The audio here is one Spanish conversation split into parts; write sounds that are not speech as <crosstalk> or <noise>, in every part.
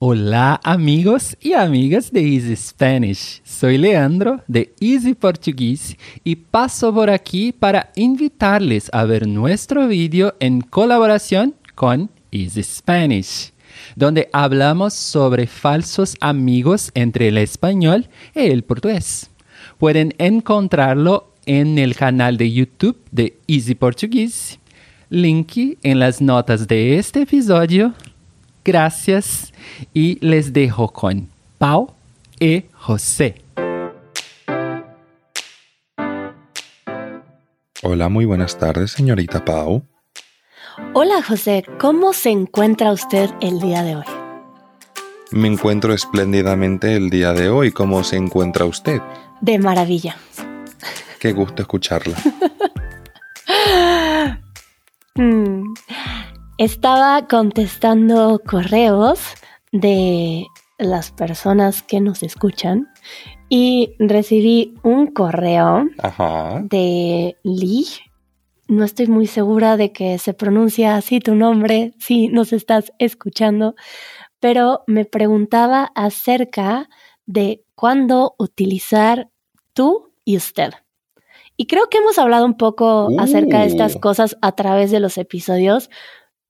Hola amigos y amigas de Easy Spanish. Soy Leandro de Easy Portuguese y paso por aquí para invitarles a ver nuestro vídeo en colaboración con Easy Spanish, donde hablamos sobre falsos amigos entre el español y el portugués. Pueden encontrarlo en el canal de YouTube de Easy Portuguese. Link en las notas de este episodio gracias y les dejo con Pau y José. Hola, muy buenas tardes, señorita Pau. Hola, José. ¿Cómo se encuentra usted el día de hoy? Me encuentro espléndidamente el día de hoy. ¿Cómo se encuentra usted? De maravilla. Qué gusto escucharla. <laughs> Mm. Estaba contestando correos de las personas que nos escuchan y recibí un correo de Lee. No estoy muy segura de que se pronuncia así tu nombre, si nos estás escuchando, pero me preguntaba acerca de cuándo utilizar tú y usted. Y creo que hemos hablado un poco acerca de estas uh. cosas a través de los episodios,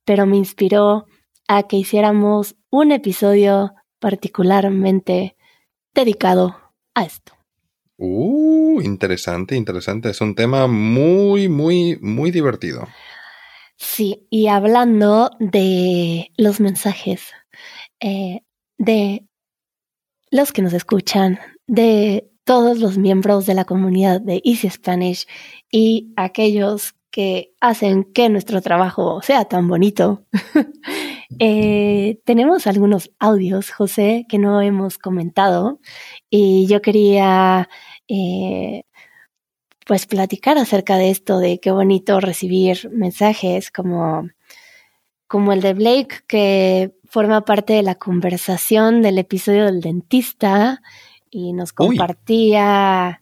pero me inspiró a que hiciéramos un episodio particularmente dedicado a esto. Uh, interesante, interesante. Es un tema muy, muy, muy divertido. Sí, y hablando de los mensajes, eh, de los que nos escuchan, de todos los miembros de la comunidad de Easy Spanish y aquellos que hacen que nuestro trabajo sea tan bonito. <laughs> Eh, tenemos algunos audios, José, que no hemos comentado y yo quería eh, pues platicar acerca de esto, de qué bonito recibir mensajes como, como el de Blake, que forma parte de la conversación del episodio del dentista y nos compartía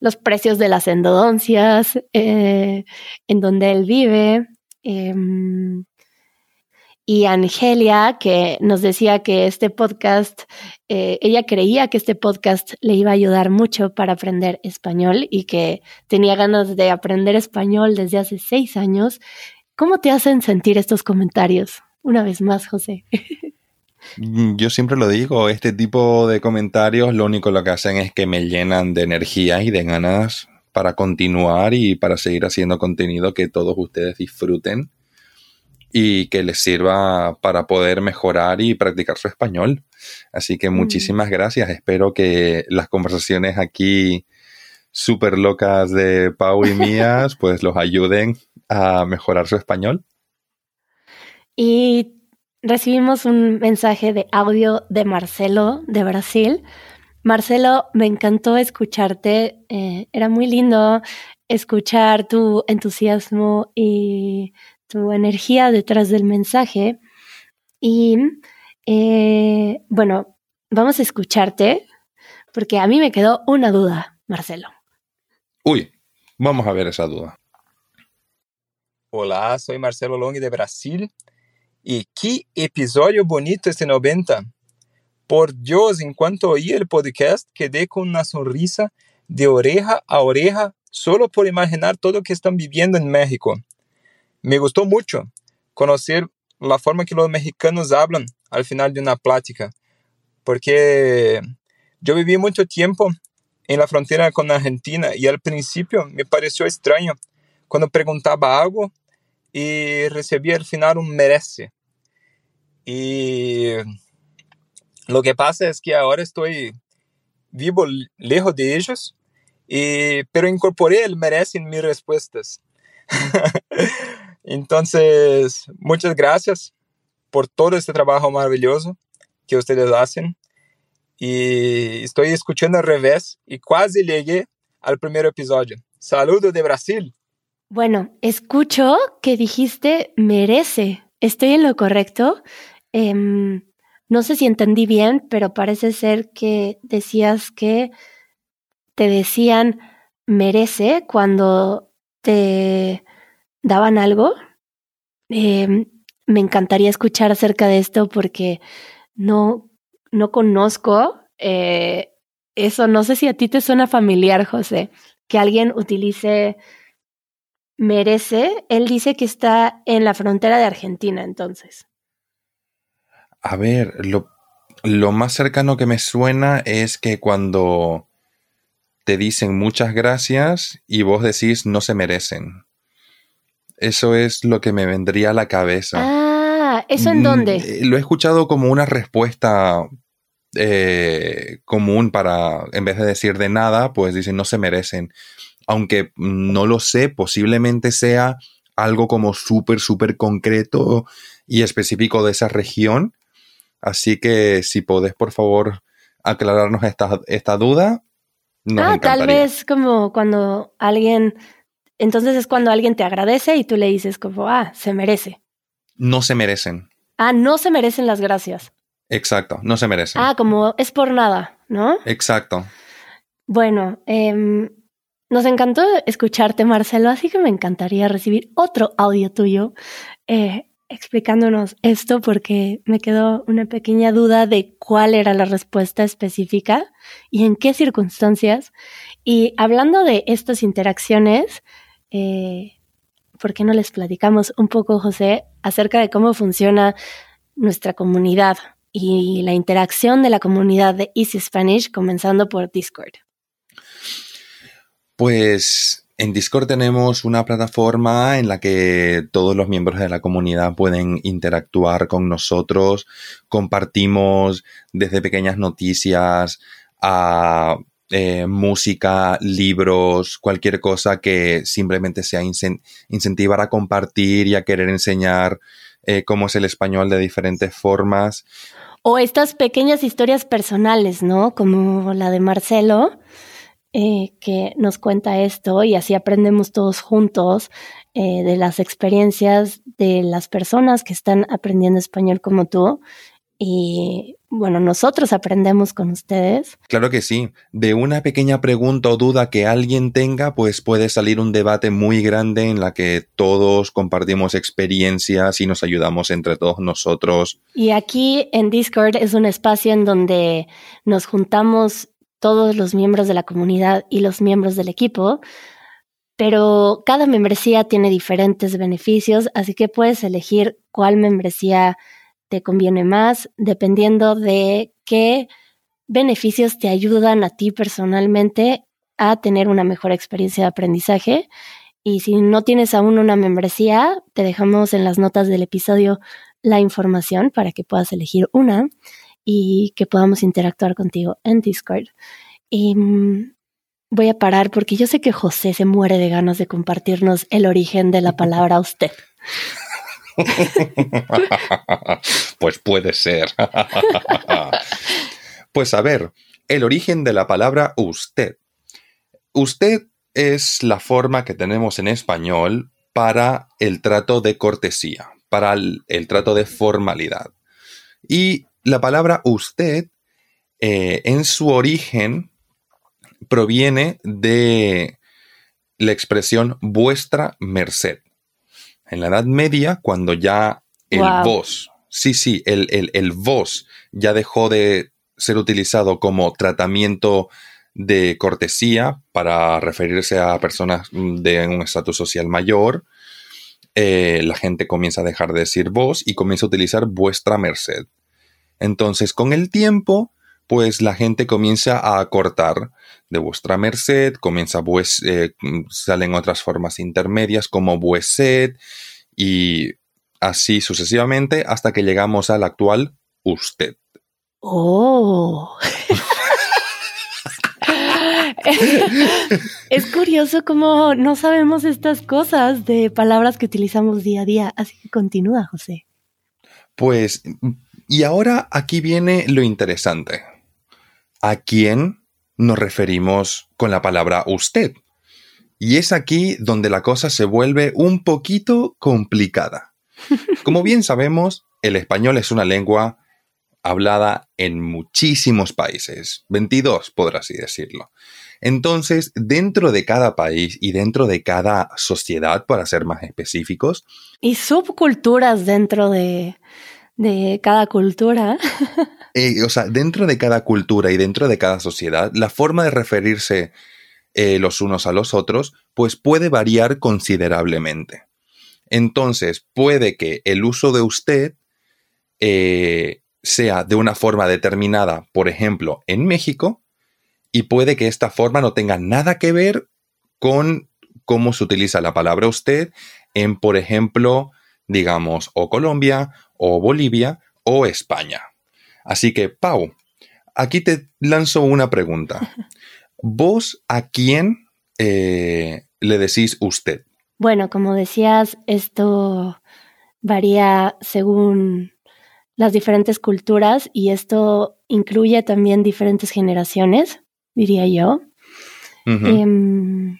los precios de las endodoncias eh, en donde él vive. Em, y Angelia, que nos decía que este podcast, eh, ella creía que este podcast le iba a ayudar mucho para aprender español y que tenía ganas de aprender español desde hace seis años. ¿Cómo te hacen sentir estos comentarios? Una vez más, José. <laughs> Mm, yo siempre lo digo, este tipo de comentarios lo único lo que hacen es que me llenan de energía y de ganas para continuar y para seguir haciendo contenido que todos ustedes disfruten y que les sirva para poder mejorar y practicar su español. Así que mm. muchísimas gracias. Espero que las conversaciones aquí súper locas de Pau y <laughs> mías pues los ayuden a mejorar su español. Y recibimos un mensaje de audio de Marcelo de Brasil. Marcelo, me encantó escucharte. Eh, era muy lindo escuchar tu entusiasmo y tu energía detrás del mensaje. Y eh, bueno, vamos a escucharte porque a mí me quedó una duda, Marcelo. Uy, vamos a ver esa duda. Hola, soy Marcelo Longi de Brasil y qué episodio bonito este 90. Por Dios, en cuanto oí el podcast, quedé con una sonrisa de oreja a oreja solo por imaginar todo lo que están viviendo en México. Me gustó mucho conocer la forma que los mexicanos hablan al final de una plática, porque yo viví mucho tiempo en la frontera con Argentina y al principio me pareció extraño cuando preguntaba algo y recibí al final un merece. Y lo que pasa es que ahora estoy vivo lejos de ellos, y, pero incorporé el merece en mis respuestas. <laughs> Entonces, muchas gracias por todo este trabajo maravilloso que ustedes hacen. Y estoy escuchando al revés y casi llegué al primer episodio. Saludos de Brasil. Bueno, escucho que dijiste merece. ¿Estoy en lo correcto? Em, no sé si entendí bien, pero parece ser que decías que te decían merece cuando te daban algo. Em, me encantaría escuchar acerca de esto porque no, no conozco eh, eso. No sé si a ti te suena familiar, José, que alguien utilice merece. Él dice que está en la frontera de Argentina, entonces. A ver, lo, lo más cercano que me suena es que cuando te dicen muchas gracias y vos decís no se merecen. Eso es lo que me vendría a la cabeza. Ah, ¿eso en Mm, dónde? eh, Lo he escuchado como una respuesta eh, común para, en vez de decir de nada, pues dicen no se merecen. Aunque no lo sé, posiblemente sea algo como súper, súper concreto y específico de esa región. Así que si podés, por favor, aclararnos esta, esta duda. Nos ah, tal vez como cuando alguien, entonces es cuando alguien te agradece y tú le dices como, ah, se merece. No se merecen. Ah, no se merecen las gracias. Exacto, no se merecen. Ah, como es por nada, ¿no? Exacto. Bueno, em, nos encantó escucharte, Marcelo, así que me encantaría recibir otro audio tuyo eh, explicándonos esto porque me quedó una pequeña duda de cuál era la respuesta específica y en qué circunstancias. Y hablando de estas interacciones, eh, ¿por qué no les platicamos un poco, José, acerca de cómo funciona nuestra comunidad y la interacción de la comunidad de Easy Spanish, comenzando por Discord? Pues en Discord tenemos una plataforma en la que todos los miembros de la comunidad pueden interactuar con nosotros. Compartimos desde pequeñas noticias a eh, música, libros, cualquier cosa que simplemente sea incen- incentivar a compartir y a querer enseñar eh, cómo es el español de diferentes formas. O estas pequeñas historias personales, ¿no? Como la de Marcelo, eh, que nos cuenta esto y así aprendemos todos juntos eh, de las experiencias de las personas que están aprendiendo español como tú. Y bueno, nosotros aprendemos con ustedes. Claro que sí. De una pequeña pregunta o duda que alguien tenga, pues puede salir un debate muy grande en la que todos compartimos experiencias y nos ayudamos entre todos nosotros. Y aquí en Discord es un espacio en donde nos juntamos todos los miembros de la comunidad y los miembros del equipo, pero cada membresía tiene diferentes beneficios, así que puedes elegir cuál membresía te conviene más dependiendo de qué beneficios te ayudan a ti personalmente a tener una mejor experiencia de aprendizaje. Y si no tienes aún una membresía, te dejamos en las notas del episodio la información para que puedas elegir una y que podamos interactuar contigo en Discord. Y mm, voy a parar porque yo sé que José se muere de ganas de compartirnos el origen de la palabra usted. <laughs> pues puede ser. <laughs> pues a ver, el origen de la palabra usted. Usted es la forma que tenemos en español para el trato de cortesía, para el, el trato de formalidad. Y la palabra usted, eh, en su origen, proviene de la expresión vuestra merced. En la Edad Media, cuando ya el Wow. vos, sí, sí, el, el, el vos ya dejó de ser utilizado como tratamiento de cortesía para referirse a personas de un estatus social mayor, eh, la gente comienza a dejar de decir vos y comienza a utilizar vuestra merced. Entonces, con el tiempo, pues la gente comienza a acortar de vuestra merced, comienza pues, eh, salen otras formas intermedias como vuesed y así sucesivamente hasta que llegamos al actual usted. Oh. <laughs> es curioso cómo no sabemos estas cosas de palabras que utilizamos día a día. Así que continúa, José. Pues, y ahora aquí viene lo interesante. ¿A quién nos referimos con la palabra usted? Y es aquí donde la cosa se vuelve un poquito complicada. <laughs> Como bien sabemos, el español es una lengua hablada en muchísimos países, 22 por así decirlo. Entonces, dentro de cada país y dentro de cada sociedad, para ser más específicos, Y subculturas dentro de, de cada cultura. <laughs> Eh, o sea, dentro de cada cultura y dentro de cada sociedad, la forma de referirse eh, los unos a los otros, pues puede variar considerablemente. Entonces, puede que el uso de usted eh, sea de una forma determinada, por ejemplo, en México, y puede que esta forma no tenga nada que ver con cómo se utiliza la palabra usted en, por ejemplo, digamos, o Colombia, o Bolivia, o España. Así que, Pau, aquí te lanzo una pregunta. <laughs> ¿Vos a quién eh, le decís usted? Bueno, como decías, esto varía según las diferentes culturas y esto incluye también diferentes generaciones, diría yo. Em,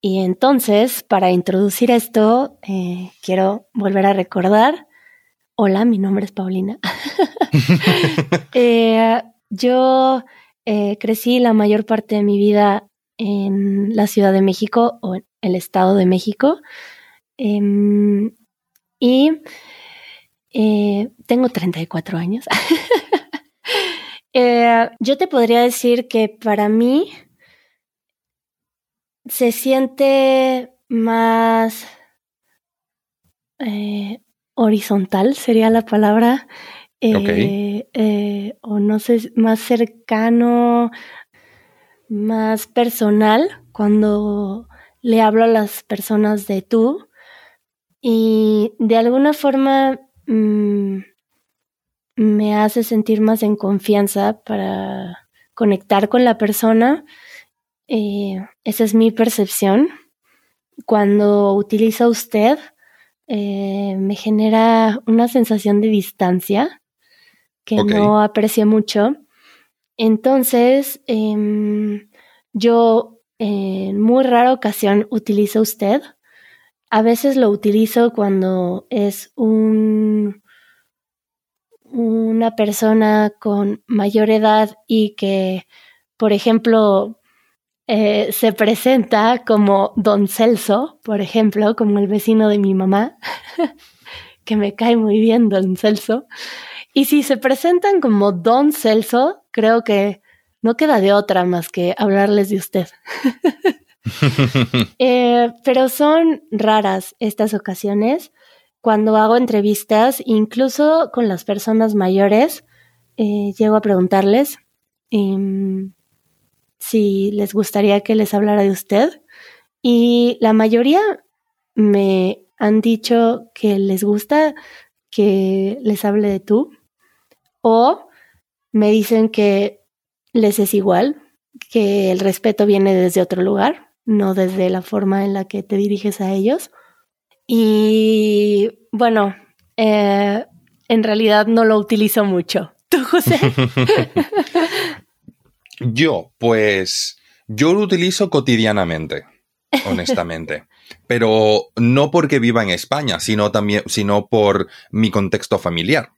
y entonces, para introducir esto, eh, quiero volver a recordar, hola, mi nombre es Paulina. <laughs> Eh, yo eh, crecí la mayor parte de mi vida en la Ciudad de México o en el Estado de México. Em, y tengo 34 años. <laughs> yo te podría decir que para mí se siente más eh, horizontal, sería la palabra. Eh, eh, o no sé, más cercano, más personal cuando le hablo a las personas de tú. Y de alguna forma mm, me hace sentir más en confianza para conectar con la persona eh, esa es mi percepción. Cuando utiliza usted, eh, me genera una sensación de distancia que no aprecio mucho. Entonces, em, yo en muy rara ocasión utilizo usted. A veces lo utilizo cuando es un, una persona con mayor edad y que, por ejemplo, eh, se presenta como Don Celso, por ejemplo, como el vecino de mi mamá, <laughs> que me cae muy bien Don Celso. Y si se presentan como Don Celso, creo que no queda de otra más que hablarles de usted. <laughs> Eh, pero son raras estas ocasiones. Cuando hago entrevistas, incluso con las personas mayores, eh, llego a preguntarles. Em, si les gustaría que les hablara de usted. Y la mayoría me han dicho que les gusta que les hable de tú. O me dicen que les es igual, que el respeto viene desde otro lugar, no desde la forma en la que te diriges a ellos. Y bueno, eh, en realidad no lo utilizo mucho. ¿Tú, José? <laughs> Yo, pues, yo lo utilizo cotidianamente, honestamente. <laughs> Pero no porque viva en España, sino también, sino por mi contexto familiar.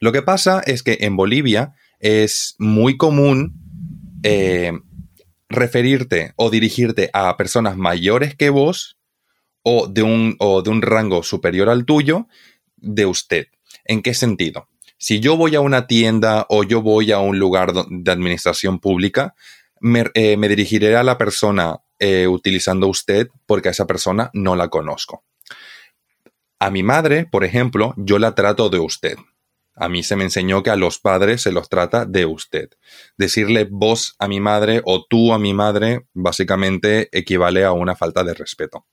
Lo que pasa es que en Bolivia es muy común eh, referirte o dirigirte a personas mayores que vos o de, un, o de un rango superior al tuyo de usted. ¿En qué sentido? Si yo voy a una tienda o yo voy a un lugar de administración pública, me, eh, dirigiré a la persona eh, utilizando usted porque a esa persona no la conozco. A mi madre, por ejemplo, yo la trato de usted. A mí se me enseñó que a los padres se los trata de usted. Decirle vos a mi madre o tú a mi madre básicamente equivale a una falta de respeto.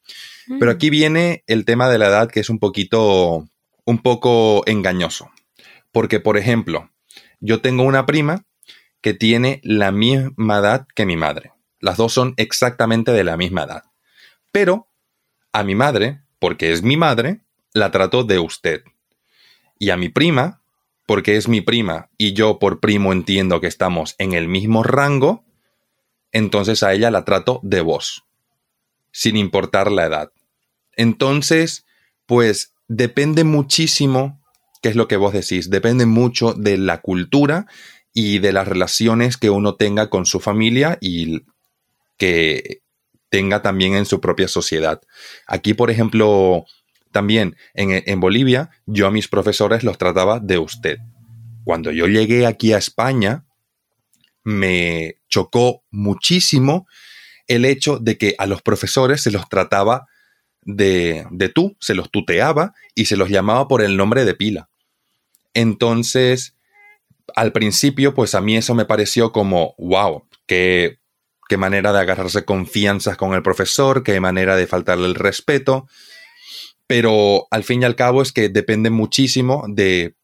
Pero mm. aquí viene el tema de la edad que es un poquito, un poco engañoso. Porque, por ejemplo, yo tengo una prima que tiene la misma edad que mi madre. Las dos son exactamente de la misma edad. Pero a mi madre, porque es mi madre, la trato de usted. Y a mi prima, porque es mi prima y yo por primo entiendo que estamos en el mismo rango, entonces a ella la trato de vos, sin importar la edad. Entonces, pues depende muchísimo ¿Qué es lo que vos decís? Depende mucho de la cultura y de las relaciones que uno tenga con su familia y que tenga también en su propia sociedad. Aquí, por ejemplo, también en, en Bolivia yo a mis profesores los trataba de usted. Cuando yo llegué aquí a España, me chocó muchísimo el hecho de que a los profesores se los trataba de, de, tú, se los tuteaba y se los llamaba por el nombre de pila. Entonces, al principio, pues a mí eso me pareció como, wow, qué, qué manera de agarrarse confianzas con el profesor, qué manera de faltarle el respeto. Pero al fin y al cabo es que depende muchísimo de,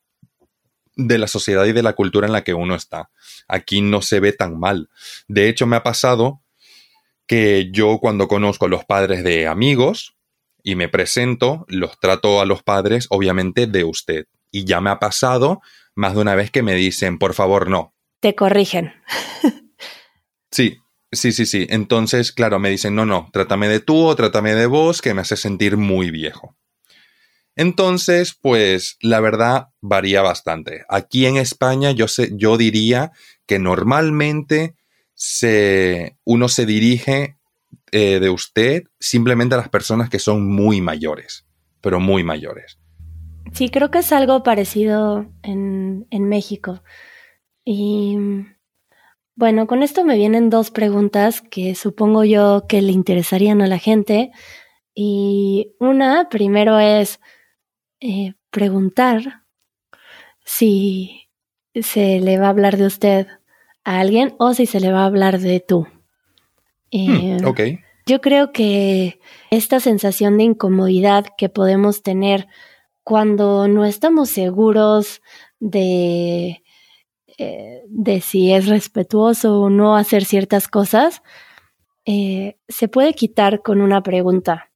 de la sociedad y de la cultura en la que uno está. Aquí no se ve tan mal. De hecho, me ha pasado que yo cuando conozco a los padres de amigos y me presento, los trato a los padres obviamente de usted. Y ya me ha pasado más de una vez que me dicen, por favor, no. Te corrigen. <laughs> sí, sí, sí, sí. Entonces, claro, me dicen, no, no, trátame de tú o trátame de vos, que me hace sentir muy viejo. Entonces, pues la verdad varía bastante. Aquí en España yo, sé, yo diría que normalmente se, uno se dirige eh, de usted simplemente a las personas que son muy mayores, pero muy mayores. Sí, creo que es algo parecido en, en México. Y bueno, con esto me vienen dos preguntas que supongo yo que le interesarían a la gente. Y una, primero es eh, preguntar si se le va a hablar de usted a alguien o si se le va a hablar de tú. Eh, ok. Yo creo que esta sensación de incomodidad que podemos tener cuando no estamos seguros de, eh, de si es respetuoso o no hacer ciertas cosas, eh, se puede quitar con una pregunta,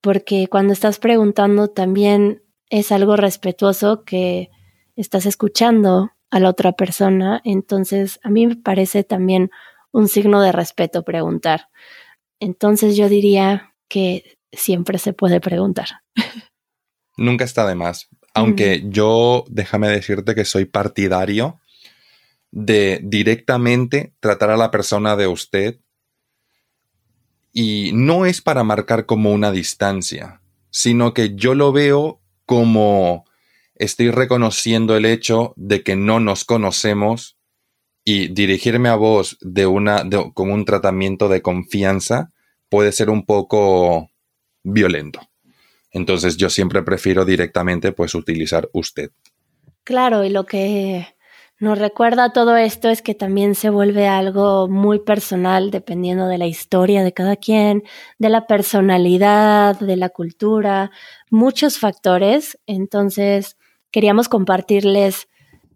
porque cuando estás preguntando también es algo respetuoso que estás escuchando a la otra persona, entonces a mí me parece también un signo de respeto preguntar. Entonces yo diría que siempre se puede preguntar. nunca está de más. Aunque yo, déjame decirte que soy partidario de directamente tratar a la persona de usted y no es para marcar como una distancia, sino que yo lo veo como estoy reconociendo el hecho de que no nos conocemos y dirigirme a vos de una como un tratamiento de confianza puede ser un poco violento. Entonces yo siempre prefiero directamente pues utilizar usted. Claro, y lo que nos recuerda todo esto es que también se vuelve algo muy personal dependiendo de la historia de cada quien, de la personalidad, de la cultura, muchos factores. Entonces queríamos compartirles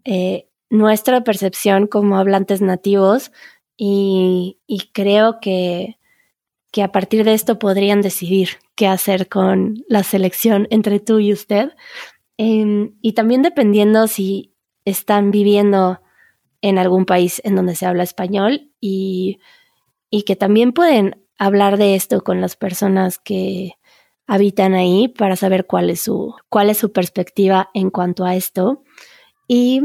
eh, nuestra percepción como hablantes nativos y, creo que que a partir de esto podrían decidir qué hacer con la selección entre tú y usted. Em, y también dependiendo si están viviendo en algún país en donde se habla español y, y que también pueden hablar de esto con las personas que habitan ahí para saber cuál es su, cuál es su perspectiva en cuanto a esto. Y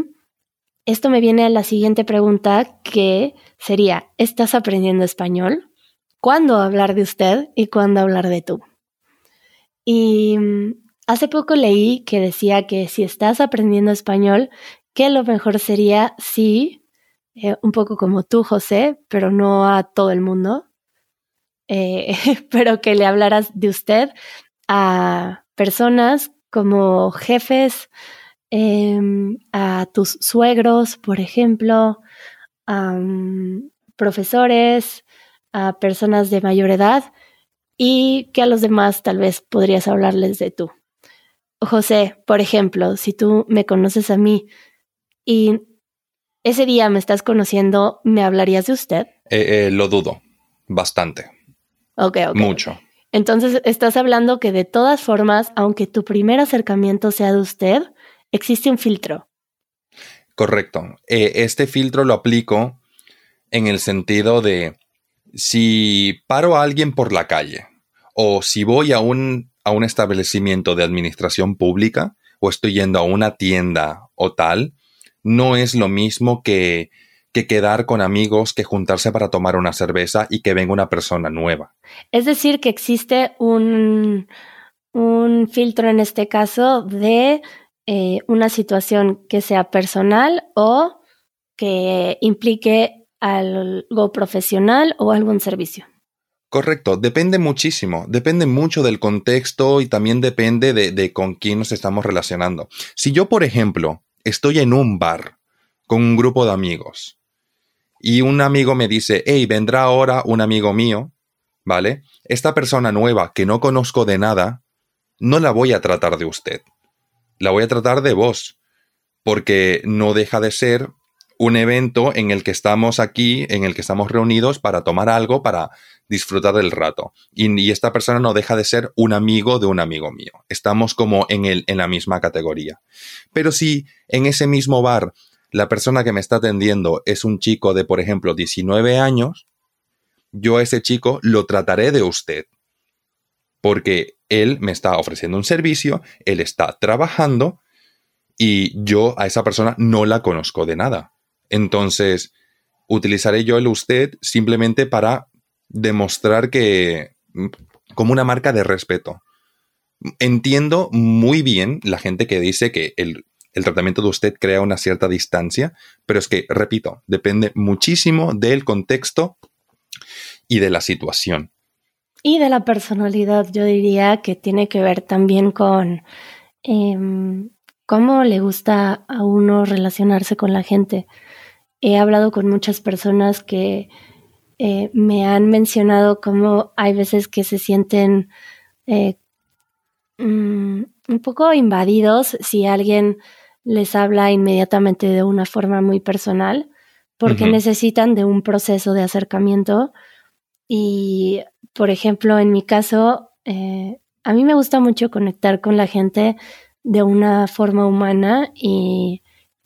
esto me viene a la siguiente pregunta que sería, ¿estás aprendiendo español? cuándo hablar de usted y cuándo hablar de tú. Y mm, hace poco leí que decía que si estás aprendiendo español, que lo mejor sería si, eh, un poco como tú, José, pero no a todo el mundo, eh, <laughs> pero que le hablaras de usted a personas como jefes, em, a tus suegros, por ejemplo, a profesores, a personas de mayor edad y que a los demás tal vez podrías hablarles de tú. José, por ejemplo, si tú me conoces a mí y ese día me estás conociendo, ¿me hablarías de usted? Eh, eh, lo dudo, bastante. Ok, ok. Mucho. Entonces, estás hablando que de todas formas, aunque tu primer acercamiento sea de usted, existe un filtro. Correcto. Eh, este filtro lo aplico en el sentido de si paro a alguien por la calle o si voy a un, a un establecimiento de administración pública o estoy yendo a una tienda o tal, no es lo mismo que, que quedar con amigos, que juntarse para tomar una cerveza y que venga una persona nueva. Es decir, que existe un, un filtro en este caso de eh, una situación que sea personal o que implique algo profesional o algún servicio. Correcto, depende muchísimo, depende mucho del contexto y también depende de, de, con quién nos estamos relacionando. Si yo, por ejemplo, estoy en un bar con un grupo de amigos y un amigo me dice, hey, vendrá ahora un amigo mío, ¿vale? Esta persona nueva que no conozco de nada, no la voy a tratar de usted, la voy a tratar de vos, porque no deja de ser un evento en el que estamos aquí, en el que estamos reunidos para tomar algo, para disfrutar del rato. Y, esta persona no deja de ser un amigo de un amigo mío. Estamos como en, el, en la misma categoría. Pero si en ese mismo bar la persona que me está atendiendo es un chico de, por ejemplo, 19 años, yo a ese chico lo trataré de usted. Porque él me está ofreciendo un servicio, él está trabajando y yo a esa persona no la conozco de nada. Entonces, utilizaré yo el usted simplemente para demostrar que, como una marca de respeto. Entiendo muy bien la gente que dice que el, el tratamiento de usted crea una cierta distancia, pero es que, repito, depende muchísimo del contexto y de la situación. Y de la personalidad, yo diría que tiene que ver también con eh, cómo le gusta a uno relacionarse con la gente. He hablado con muchas personas que eh, me han mencionado cómo hay veces que se sienten eh, mm, un poco invadidos si alguien les habla inmediatamente de una forma muy personal, porque necesitan de un proceso de acercamiento. Y, por ejemplo, en mi caso, eh, a mí me gusta mucho conectar con la gente de una forma humana y,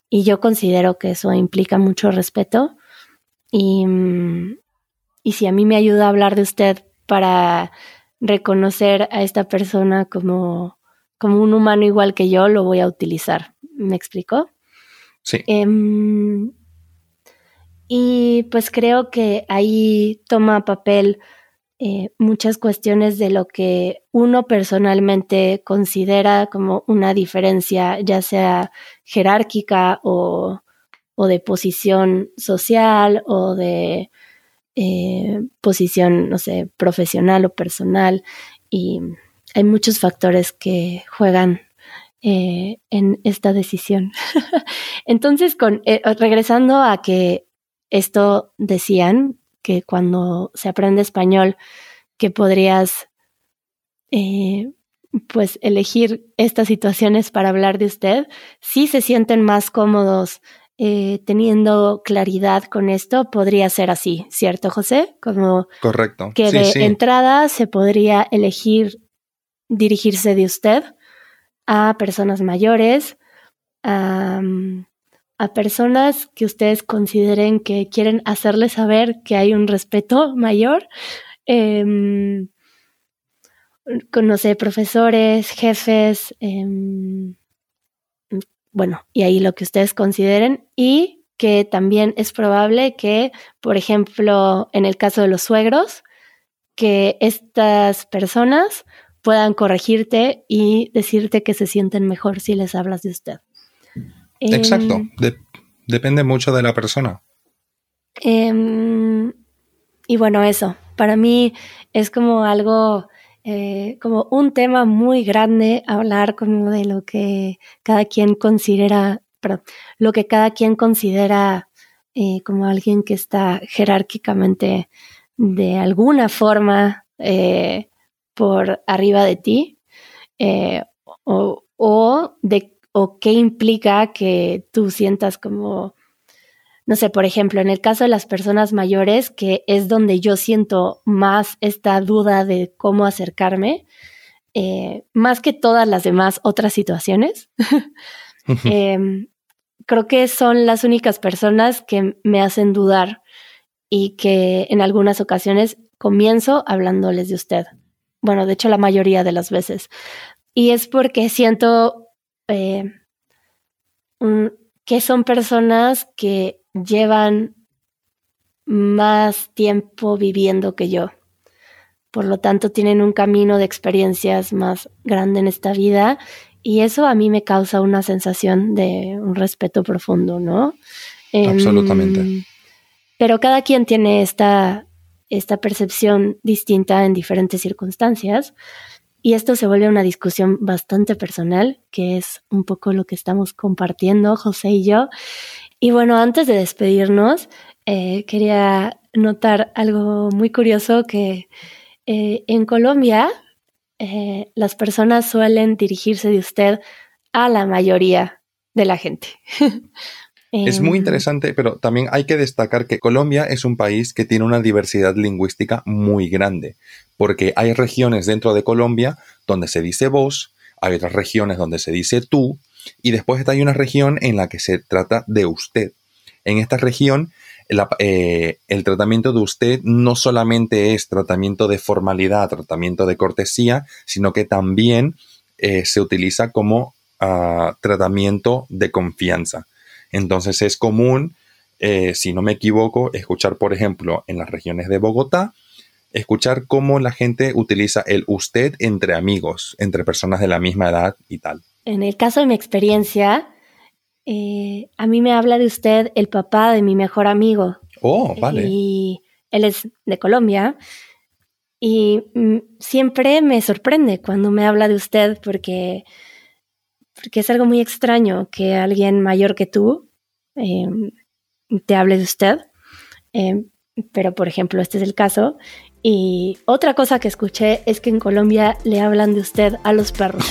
y yo considero que eso implica mucho respeto. Y, mm, y si a mí me ayuda a hablar de usted para reconocer a esta persona como, como un humano igual que yo, lo voy a utilizar. ¿Me explico? Sí. Em, y pues creo que ahí toma papel eh, muchas cuestiones de lo que uno personalmente considera como una diferencia, ya sea jerárquica o, o de posición social o de eh, posición, no sé, profesional o personal. Y hay muchos factores que juegan eh, en esta decisión. <laughs> Entonces, con, regresando a que esto decían, que cuando se aprende español, que podrías eh, pues elegir estas situaciones para hablar de usted, si se sienten más cómodos eh, teniendo claridad con esto, podría ser así, ¿cierto, José? Como Correcto. que de entrada se podría elegir dirigirse de usted a personas mayores, a, a personas que ustedes consideren que quieren hacerles saber que hay un respeto mayor. Eh, conoce profesores, jefes, em, bueno, y ahí lo que ustedes consideren. Y que también es probable que, por ejemplo, en el caso de los suegros, que estas personas puedan corregirte y decirte que se sienten mejor si les hablas de usted. Exacto. Em, depende mucho de la persona. Em, y bueno, eso. Para mí es como algo, eh, como un tema muy grande hablar como de lo que cada quien considera, perdón, lo que cada quien considera eh, como alguien que está jerárquicamente de alguna forma eh, por arriba de ti o, o de o qué implica que tú sientas como, no sé, por ejemplo, en el caso de las personas mayores, que es donde yo siento más esta duda de cómo acercarme, eh, más que todas las demás otras situaciones, <laughs> em, creo que son las únicas personas que me hacen dudar y que en algunas ocasiones comienzo hablándoles de usted. Bueno, de hecho la mayoría de las veces. Y es porque siento eh, que son personas que llevan más tiempo viviendo que yo. por lo tanto tienen un camino de experiencias más grande en esta vida y eso a mí me causa una sensación de un respeto profundo, ¿no? Absolutamente. Em, pero cada quien tiene esta, esta percepción distinta en diferentes circunstancias. Y esto se vuelve una discusión bastante personal, que es un poco lo que estamos compartiendo José y yo. Y bueno, antes de despedirnos, eh, quería notar algo muy curioso que eh, en Colombia eh, las personas suelen dirigirse de usted a la mayoría de la gente. <laughs> Es muy Em, interesante, pero también hay que destacar que Colombia es un país que tiene una diversidad lingüística muy grande, porque hay regiones dentro de Colombia donde se dice vos, hay otras regiones donde se dice tú, y después hay una región en la que se trata de usted. En esta región, la- eh, el tratamiento de usted no solamente es tratamiento de formalidad, tratamiento de cortesía, sino que también eh, se utiliza como ah, tratamiento de confianza. Entonces es común, eh, si no me equivoco, escuchar, por ejemplo, en las regiones de Bogotá, escuchar cómo la gente utiliza el usted entre amigos, entre personas de la misma edad y tal. En el caso de mi experiencia, eh, a mí me habla de usted el papá de mi mejor amigo. Oh, vale. Y él es de Colombia. Y mm, siempre me sorprende cuando me habla de usted porque, porque es algo muy extraño que alguien mayor que tú eh, te hable de usted. Eh, pero, por ejemplo, este es el caso. Y otra cosa que escuché es que en Colombia le hablan de usted a los perros.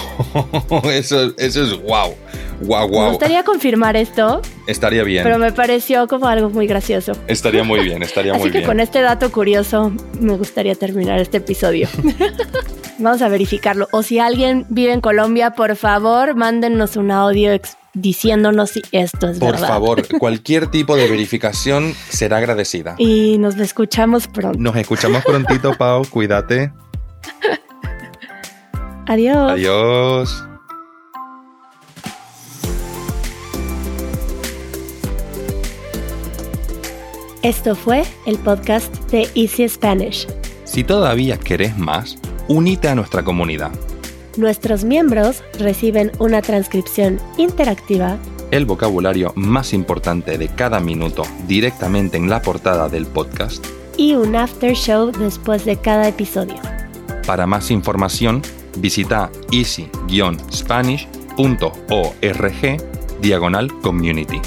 <laughs> eso, eso es wow. Wow, Me wow. gustaría confirmar esto, Estaría bien. pero me pareció como algo muy gracioso. Estaría muy bien, estaría Así muy que bien. con este dato curioso me gustaría terminar este episodio. <laughs> Vamos a verificarlo. O si alguien vive en Colombia, por favor, mándennos un audio ex- diciéndonos si esto es Por verdad. favor, <laughs> cualquier tipo de verificación será agradecida. Y nos escuchamos pronto. Nos escuchamos prontito, Pau. Cuídate. Adiós. Adiós. Esto fue el podcast de Easy Spanish. Si todavía querés más, unite a nuestra comunidad. Nuestros miembros reciben una transcripción interactiva El vocabulario más importante de cada minuto directamente en la portada del podcast. y un after show después de cada episodio. Para más información, visita easy-spanish.org diagonal community.